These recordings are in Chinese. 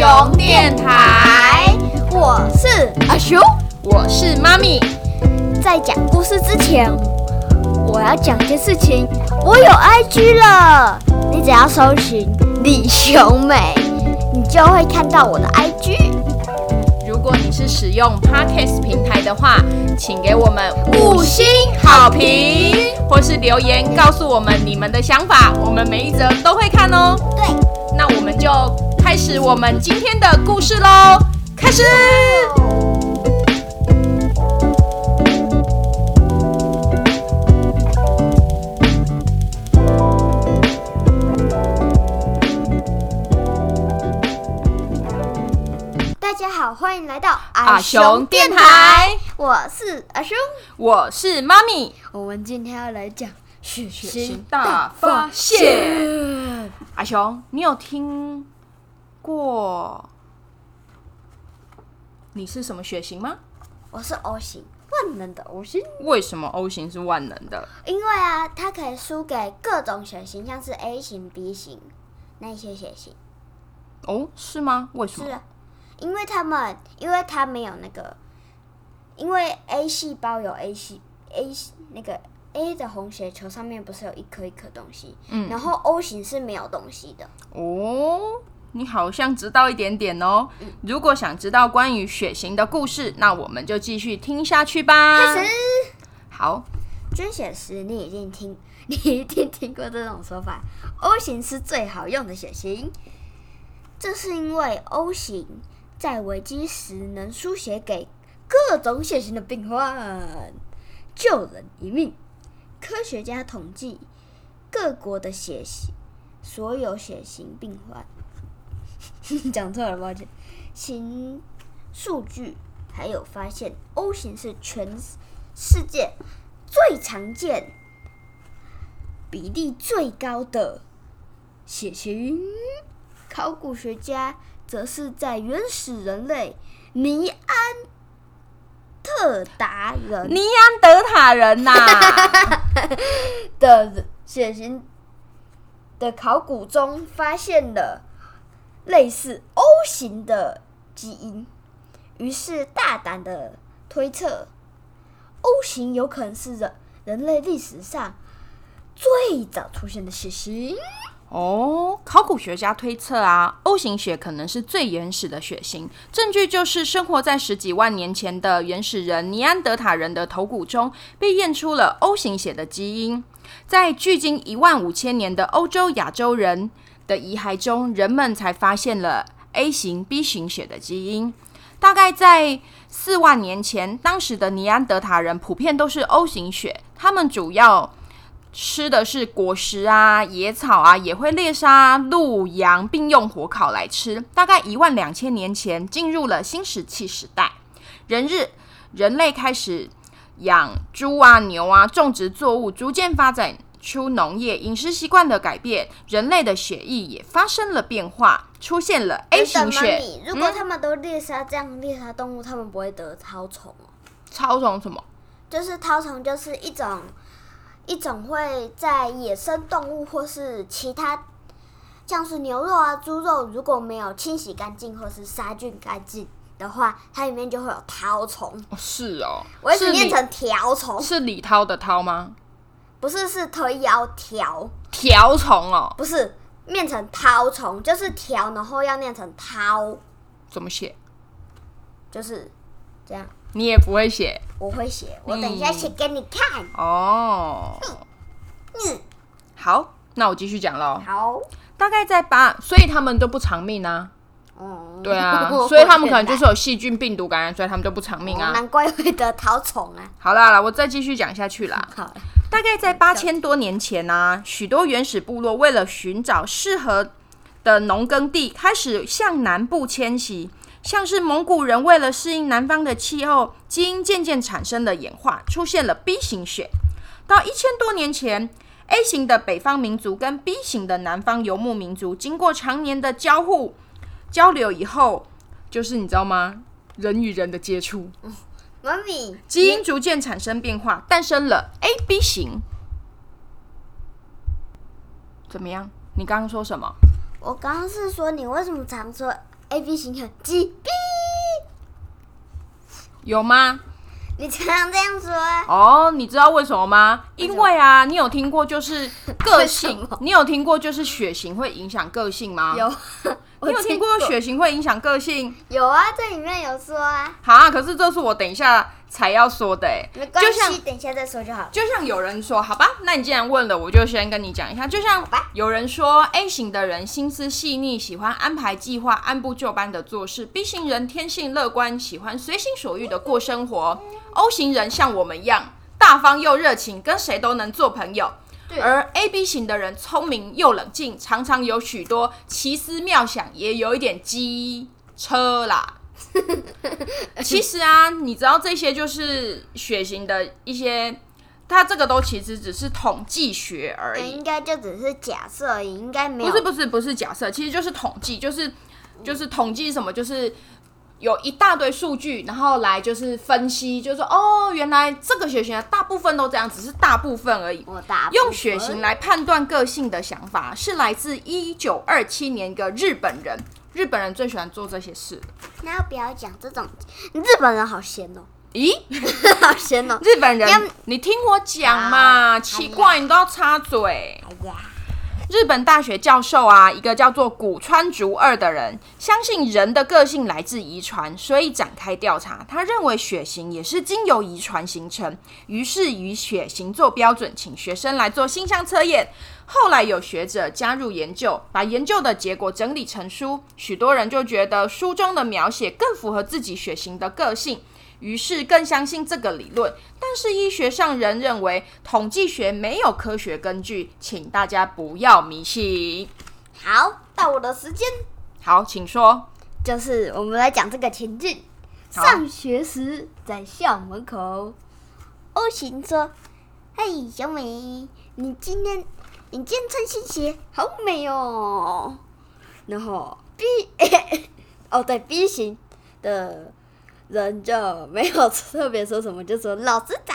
熊电台，我是阿熊。我是妈咪。在讲故事之前，我要讲件事情。我有 IG 了，你只要搜寻李雄美，你就会看到我的 IG。如果你是使用 Podcast 平台的话，请给我们五星好评，或是留言告诉我们你们的想法，我们每一则都会看哦。对，始我们今天的故事喽，开始。大家好，欢迎来到阿雄电台，我是阿雄，我是妈咪。我们今天要来讲血型大发现。阿雄，你有听过你是什么血型吗？我是 O 型，万能的 O 型。为什么 O 型是万能的？因为啊，它可以输给各种血型，像是 A 型、B 型那些血型。哦，是吗？为什么？是啊，因为他们，因为它没有那个，因为 A 细胞有 A 细 A 那个 A 的红血球上面不是有一颗一颗东西，嗯，然后 O 型是没有东西的。哦，你好像知道一点点哦。如果想知道关于血型的故事，那我们就继续听下去吧。开始。好，捐血时你一定听，你一定听过这种说法：O 型是最好用的血型。这是因为 O 型在危机时能输血给各种血型的病患，救人一命。科学家统计各国的血型，所有血型病患，讲错了，抱歉。型数据还有发现，O 型是全世界最常见、比例最高的血型。考古学家则是在原始人类尼安特达人尼安德塔人呐 的血型的考古中发现了类似 O 型的基因，于是大胆的推测 O 型有可能是人人类历史上最早出现的血型。哦，考古学家推测啊，O 型血可能是最原始的血型。证据就是生活在十几万年前的原始人尼安德塔人的头骨中被验出了 O 型血的基因。在距今一万五千年的欧洲亚洲人的遗骸中，人们才发现了 A 型、B 型血的基因。大概在四万年前，当时的尼安德塔人普遍都是 O 型血，他们主要。吃的是果实啊、野草啊，也会猎杀鹿、羊，并用火烤来吃。大概一万两千年前，进入了新石器时代，人日人类开始养猪啊、牛啊，种植作物，逐渐发展出农业，饮食习惯的改变，人类的血液也发生了变化，出现了 A 型血。如果他们都猎杀这样猎杀动物，他们不会得绦虫哦。绦虫什么？就是绦虫，就是一种。一种会在野生动物或是其他，像是牛肉啊、猪肉，如果没有清洗干净或是杀菌干净的话，它里面就会有绦虫。是哦，我一直念成条虫。是李涛的涛吗？不是，是推腰条条虫哦。不是，念成绦虫就是条，然后要念成绦。怎么写？就是这样。你也不会写，我会写，我等一下写给你看。哦，嗯，好，那我继续讲喽。好，大概在八，所以他们都不长命啊。哦，对啊，所以他们可能就是有细菌、病毒感染，所以他们就不长命啊。难怪会得绦虫啊。好啦，啦，我再继续讲下去啦。好，大概在八千多年前呢，许多原始部落为了寻找适合的农耕地，开始向南部迁徙。像是蒙古人为了适应南方的气候，基因渐渐产生了演化，出现了 B 型血。到一千多年前，A 型的北方民族跟 B 型的南方游牧民族经过常年的交互交流以后，就是你知道吗？人与人的接触，妈咪，基因逐渐产生变化，诞生了 AB 型。怎么样？你刚刚说什么？我刚刚是说你为什么常说？A B 型很鸡逼，有吗？你常常这样说啊？哦，你知道为什么吗？因为啊，你有听过就是 个性，你有听过就是血型会影响个性吗？有，你有听过血型会影响个性？有啊，这里面有说啊，好啊，可是这是我等一下才要说的哎。没关就像系，等一下再说就好。就像有人说，好吧，那你既然问了，我就先跟你讲一下。就像有人说，A 型的人心思细腻，喜欢安排计划，按部就班的做事；B 型人天性乐观，喜欢随心所欲的过生活；O 型人像我们一样，大方又热情，跟谁都能做朋友。而 A B 型的人聪明又冷静，常常有许多奇思妙想，也有一点机车啦。其实啊，你知道这些就是血型的一些，它这个都其实只是统计学而已，应该就只是假设而已，应该没有。不是不是不是假设，其实就是统计，就是就是统计什么，就是有一大堆数据，然后来就是分析，就是说哦，原来这个血型的大部分都这样，只是大部分而已。我大用血型来判断个性的想法是来自一九二七年一个日本人，日本人最喜欢做这些事。那要不要讲这种？日本人好闲哦，咦，好闲哦。日本人，你听我讲嘛，奇怪，你都要插嘴。哎呀，日本大学教授啊，一个叫做古川竹二的人，相信人的个性来自遗传，所以展开调查。他认为血型也是经由遗传形成，于是以血型做标准，请学生来做性向测验。后来有学者加入研究，把研究的结果整理成书，许多人就觉得书中的描写更符合自己血型的个性。于是更相信这个理论，但是医学上仍认为统计学没有科学根据，请大家不要迷信。好，到我的时间，好，请说。就是我们来讲这个情境。上学时在校门口，O 型说：“嘿，小美，你今天你今天穿新鞋，好美哦。”然后 B 哦对 B 型的人就没有特别说什么，就说老师早。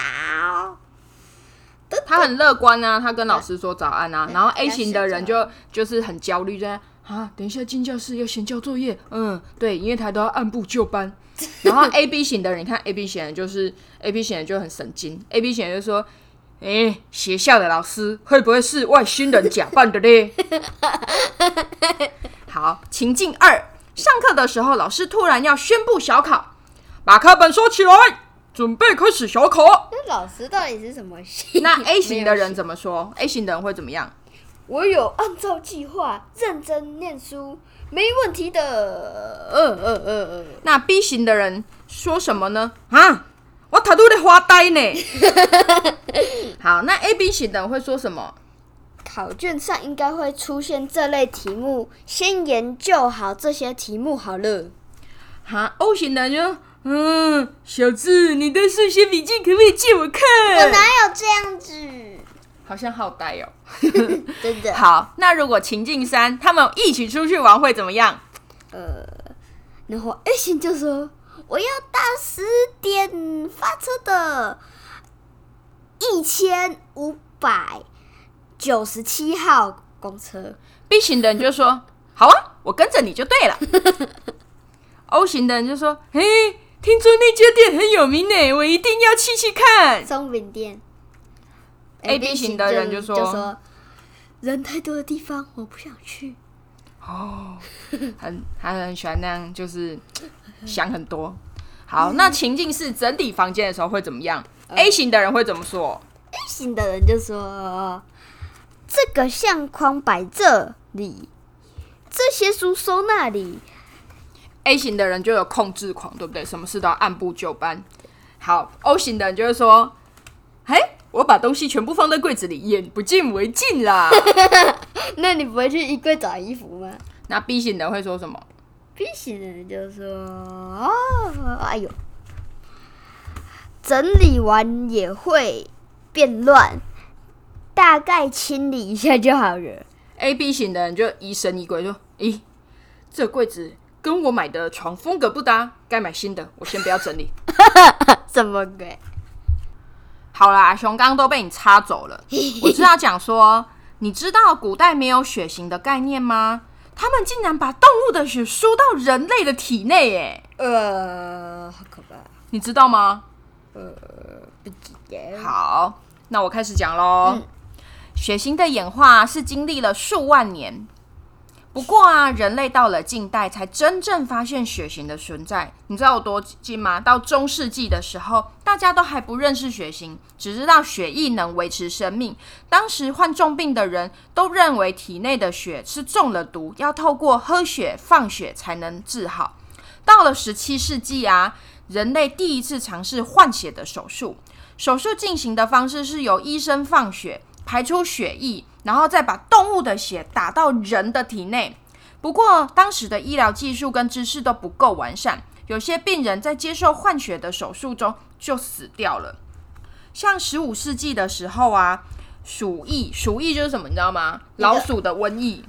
他很乐观啊，他跟老师说早安啊。然后 A 型的人就就是很焦虑，在啊，等一下进教室要先交作业。嗯，对，因为他都要按部就班。然后 A B 型的人，你看 A B 型的就是 A B 型的就很神经，A B 型人就说。哎、学校的老师会不会是外星人假扮的嘞？好，情境二，上课的时候，老师突然要宣布小考，把课本收起来，准备开始小考。那老师到底是什么型？那 A 型的人怎么说？A 型的人会怎么样？我有按照计划认真念书，没问题的。呃呃呃呃，那 B 型的人说什么呢？啊，我头都在发呆呢。好，那 A、B 型的人会说什么？考卷上应该会出现这类题目，先研究好这些题目好了。哈，O 型的人就嗯，小智，你的数学笔记可不可以借我看？我哪有这样子？好像好呆哦。真的。好，那如果情境三，他们一起出去玩会怎么样？呃，然后 A 型就说：“我要到十点发车的一千五百九十七号公车。B 型的人就说：“ 好啊，我跟着你就对了。”O 型的人就说：“嘿，听说那家店很有名呢，我一定要去去看。松饼店。A B 型的人就说就说人太多的地方我不想去。”哦，很他很喜欢那样，就是想很多。好，那情境是整理房间的时候会怎么样？A 型的人会怎么说？A 型的人就说：“这个相框摆这里，这些书收那里。A 型的人就有控制狂，对不对？什么事都要按部就班。好，O 型的人就会说：“嘿，我把东西全部放在柜子里，眼不见为净啦。那你不会去衣柜找衣服吗 那 B 型的人会说什么？？B 型的人就说：“哦，哎呦，整理完也会变乱，大概清理一下就好了。A、B 型的人就疑神疑鬼，说：“咦，这柜子跟我买的床风格不搭，该买新的，我先不要整理。什么鬼？”好啦，熊刚刚都被你插走了。我是要讲说，你知道古代没有血型的概念吗？他们竟然把动物的血输到人类的体内，哎，呃，好可怕，你知道吗？呃不知道。好，那我开始讲喽。嗯血型的演化是经历了数万年，不过啊，人类到了近代才真正发现血型的存在。你知道有多近吗？到中世纪的时候，大家都还不认识血型，只知道血液能维持生命。当时患重病的人都认为体内的血是中了毒，要透过喝血、放血才能治好。到了十七世纪啊，人类第一次尝试换血的手术。手术进行的方式是由医生放血，排出血液，然后再把动物的血打到人的体内。不过，当时的医疗技术跟知识都不够完善，有些病人在接受换血的手术中就死掉了。像十五世纪的时候啊，鼠疫，鼠疫就是什么，你知道吗？老鼠的瘟疫。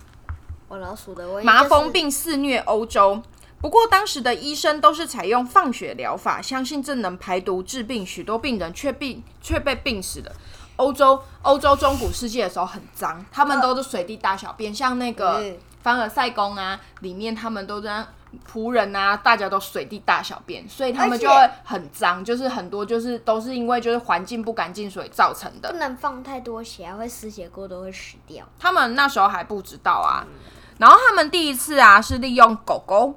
我老鼠的瘟疫麻就是风病肆虐欧洲。不过当时的医生都是采用放血疗法，相信这能排毒治病，许多病人却病却被病死了。欧洲欧洲中古世纪的时候很脏，他们都是随地大小便，像那个嗯凡尔赛宫啊，里面他们都在仆人啊，大家都随地大小便，所以他们就会很脏，就是很多就是都是因为就是环境不干净所以造成的不。能放太多血啊，会失血过多会死掉。他们那时候还不知道啊。然后他们第一次啊是利用狗狗。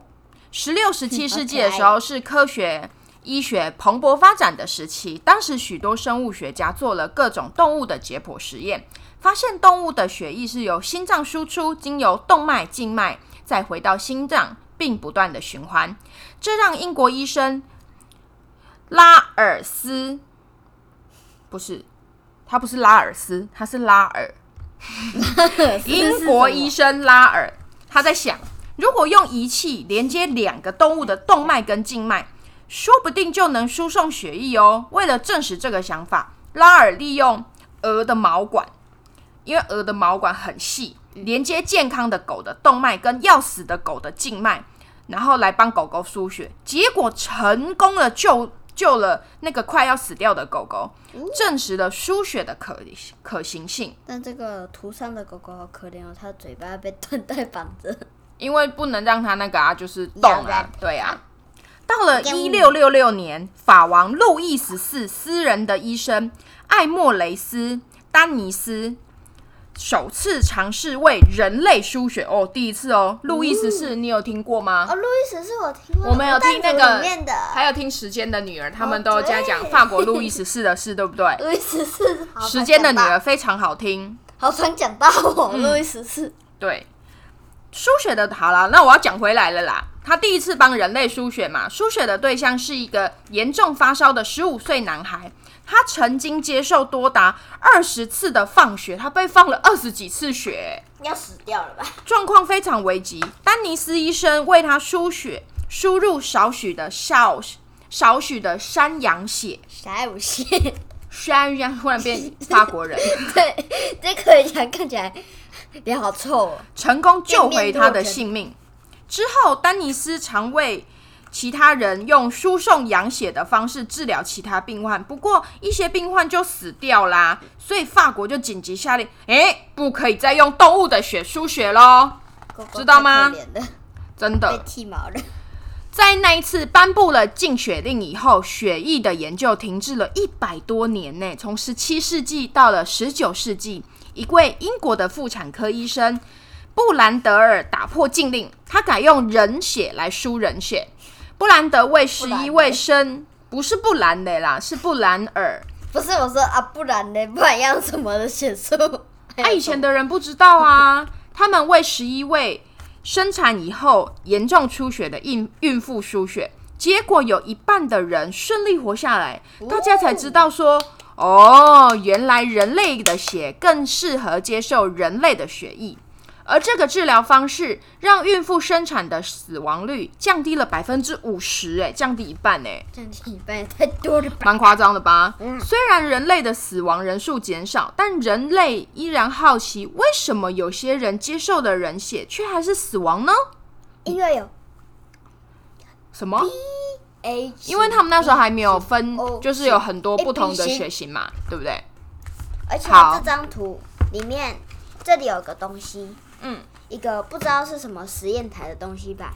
十六、十七 世纪的时候是科学医学蓬勃发展的时期，当时许多生物学家做了各种动物的解剖实验，发现动物的血液是由心脏输出，经由动脉、静脉再回到心脏，并不断的循环。这让英国医生拉尔斯不是，他不是拉尔斯，他是拉尔。英国医生拉尔他在想，如果用仪器连接两个动物的动脉跟静脉，说不定就能输送血液哦。为了证实这个想法，拉尔利用鹅的毛管，因为鹅的毛管很细，连接健康的狗的动脉跟要死的狗的静脉，然后来帮狗狗输血，结果成功了救救了那个快要死掉的狗狗，证实了输血的可可行性。但这个图上的狗狗好可怜哦，它的嘴巴被缎带绑着。因为不能让它那个啊，就是动啊，对啊。到了一六六六年，法王路易十四私人的医生艾莫雷斯丹尼斯首次尝试为人类输血哦，第一次哦。路易十四，你有听过吗？哦，路易十四我听过，我们有听那《个里面的还有听时间的女儿，他们都有在讲法国路易十四的事，对不对？路易十四，时间的女儿非常好听。好想讲到我嗯路易十四。对，输血的好了，那我要讲回来了啦。他第一次帮人类输血嘛，输血的对象是一个严重发烧的十五岁男孩，他曾经接受多达二十次的放血，他被放了二十几次血，要死掉了吧？状况非常危急。丹尼斯医生为他输血，输入少许的少少许的山羊血，啥有血？山羊忽然变法国人，对，这个羊看起来脸好臭哦。成功救回他的性命。之后，丹尼斯常为其他人用输送羊血的方式治疗其他病患，不过一些病患就死掉啦，所以法国就紧急下令，诶，不可以再用动物的血输血喽，知道吗真的被。剃毛了。在那一次颁布了禁血令以后，血液的研究停滞了一百多年呢。从十七世纪到了十九世纪，一位英国的妇产科医生布兰德尔打破禁令，他改用人血来输人血。布兰德为十一位生，不是布兰的啦，是布兰尔。不是我说啊，不然呢？不然要用什么的血素？啊，以前的人不知道啊，他们为十一位生产以后严重出血的孕孕妇输血，结果有一半的人顺利活下来，大家才知道说，哦，原来人类的血更适合接受人类的血液。而这个治疗方式让孕妇生产的死亡率降低了百分之五十，哎，降低一半，哎，降低一半太多了吧？蛮夸张的吧？虽然人类的死亡人数减少，但人类依然好奇，为什么有些人接受的人血却还是死亡呢？因为有什么因为他们那时候还没有分哦，就是有很多不同的血型嘛，对不对？而且好这张图里面这里有个东西，嗯，一个不知道是什么实验台的东西吧。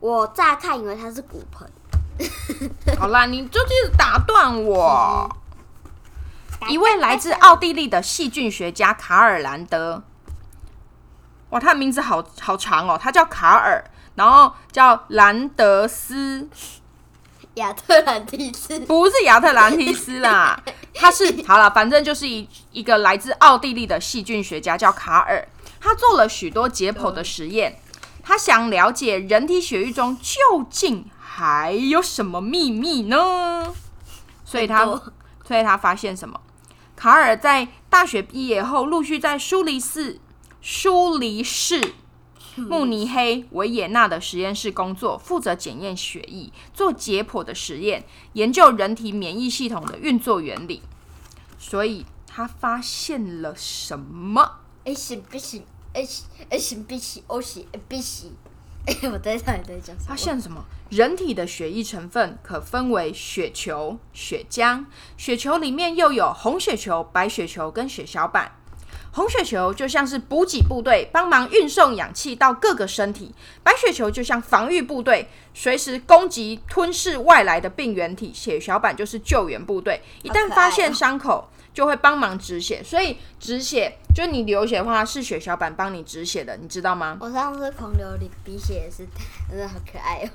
我乍看以为它是骨盆。好啦，你就一直打断我。一位来自奥地利的细菌学家卡尔兰德，哇，他的名字好好长哦，他叫卡尔，然后叫兰德斯，亚特兰蒂斯不是亚特兰蒂斯啦，他是好了，反正就是一一个来自奥地利的细菌学家叫卡尔，他做了许多解剖的实验，他想了解人体血液中究竟还有什么秘密呢？所以他，所以他发现什么？卡尔在大学毕业后，陆续在苏黎世、苏黎世、慕尼黑、维也纳的实验室工作，负责检验血液、做解剖的实验，研究人体免疫系统的运作原理。所以他发现了什么？哎行不行？哎行哎行不行？哦行不行？哎，我在这里在讲什么？发现什么？人体的血液成分可分为血球、血浆。血球里面又有红血球、白血球跟血小板。红血球就像是补给部队，帮忙运送氧气到各个身体；白血球就像防御部队，随时攻击吞噬外来的病原体。血小板就是救援部队，一旦发现伤口，就会帮忙止血。所以止血就是你流血的话，是血小板帮你止血的，你知道吗？我上次狂流鼻血也是，真的好可爱哦。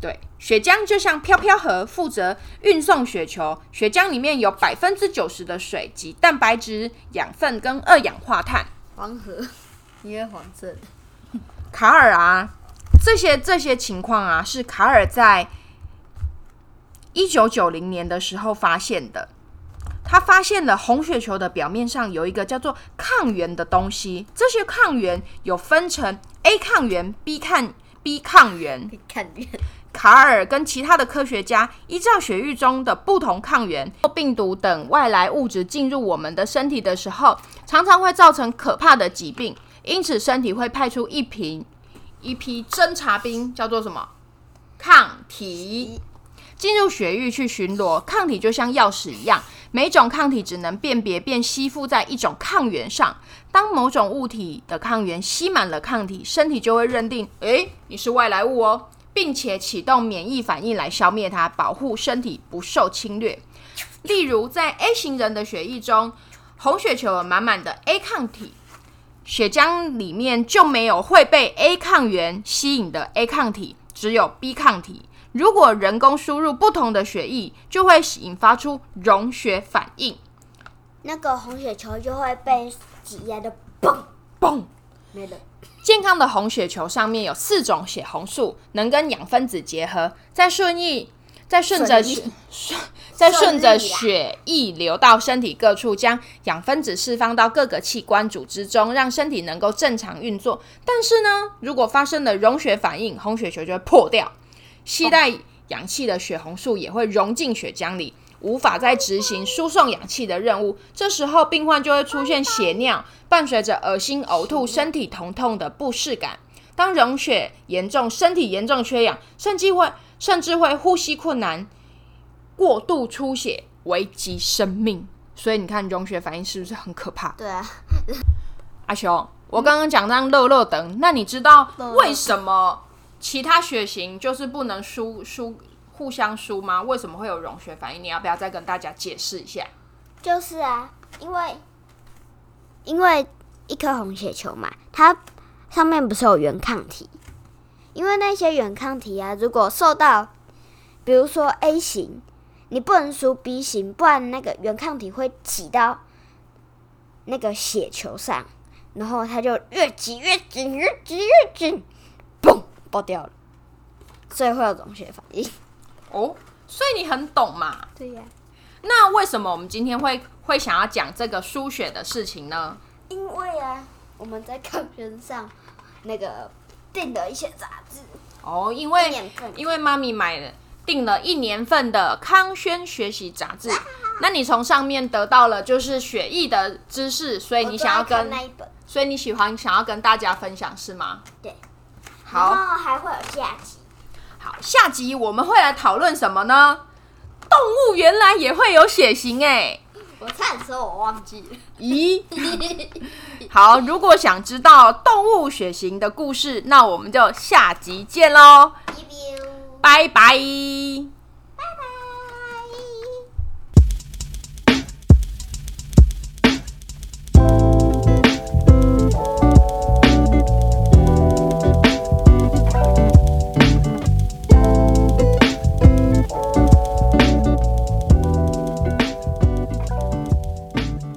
对，血浆就像飘飘盒，负责运送雪球。血浆里面有百分之九十的水及蛋白质、养分跟二氧化碳。黄河，因为黄色的。卡尔啊，这些这些情况啊，是卡尔在一九九零年的时候发现的。他发现了红血球的表面上有一个叫做抗原的东西，这些抗原有分成 A 抗原、B 抗 B 抗原。抗原。卡尔跟其他的科学家依照血液中的不同抗原、病毒等外来物质进入我们的身体的时候，常常会造成可怕的疾病。因此，身体会派出一瓶一批侦察兵，叫做什么？抗体，进入血域去巡逻。抗体就像钥匙一样，每种抗体只能辨别并吸附在一种抗原上。当某种物体的抗原吸满了抗体，身体就会认定，诶，你是外来物哦。并且启动免疫反应来消灭它，保护身体不受侵略。例如，在 A 型人的血液中，红血球有满满的 A 抗体，血浆里面就没有会被 A 抗原吸引的 A 抗体，只有 B 抗体。如果人工输入不同的血液，就会引发出溶血反应，那个红血球就会被挤压的嘣嘣没了。健康的红血球上面有四种血红素，能跟氧分子结合，再顺意，再顺着血，再顺着血液流到身体各处，将氧分子释放到各个器官组织中，让身体能够正常运作。但是呢，如果发生了溶血反应，红血球就会破掉，携带氧气的血红素也会溶进血浆里。无法再执行输送氧气的任务，这时候病患就会出现血尿，伴随着恶心、呕吐、身体疼痛的不适感。当溶血严重，身体严重缺氧，甚至会甚至会呼吸困难、过度出血，危及生命。所以你看溶血反应是不是很可怕？对啊，阿雄，我刚刚讲那样热热等，那你知道为什么其他血型就是不能输输？互相输吗？为什么会有溶血反应？你要不要再跟大家解释一下？就是啊，因为因为一颗红血球嘛，它上面不是有原抗体？因为那些原抗体啊，如果受到，比如说 A 型，你不能输 B 型，不然那个原抗体会挤到那个血球上，然后它就越挤越紧，越挤越紧，嘣，爆掉了，所以会有溶血反应。哦，所以你很懂嘛？对呀。那为什么我们今天会会想要讲这个输血的事情呢？因为啊，我们在康轩上那个订了一些杂志。哦，因为因为妈咪买了订了一年份的康轩学习杂志，那你从上面得到了就是血液的知识，所以你想要跟那一本，所以你喜欢想要跟大家分享是吗？对。好，然后还会有下集。好，下集我们会来讨论什么呢？动物原来也会有血型哎！我差点说我忘记了。咦，好，如果想知道动物血型的故事，那我们就下集见喽，拜拜。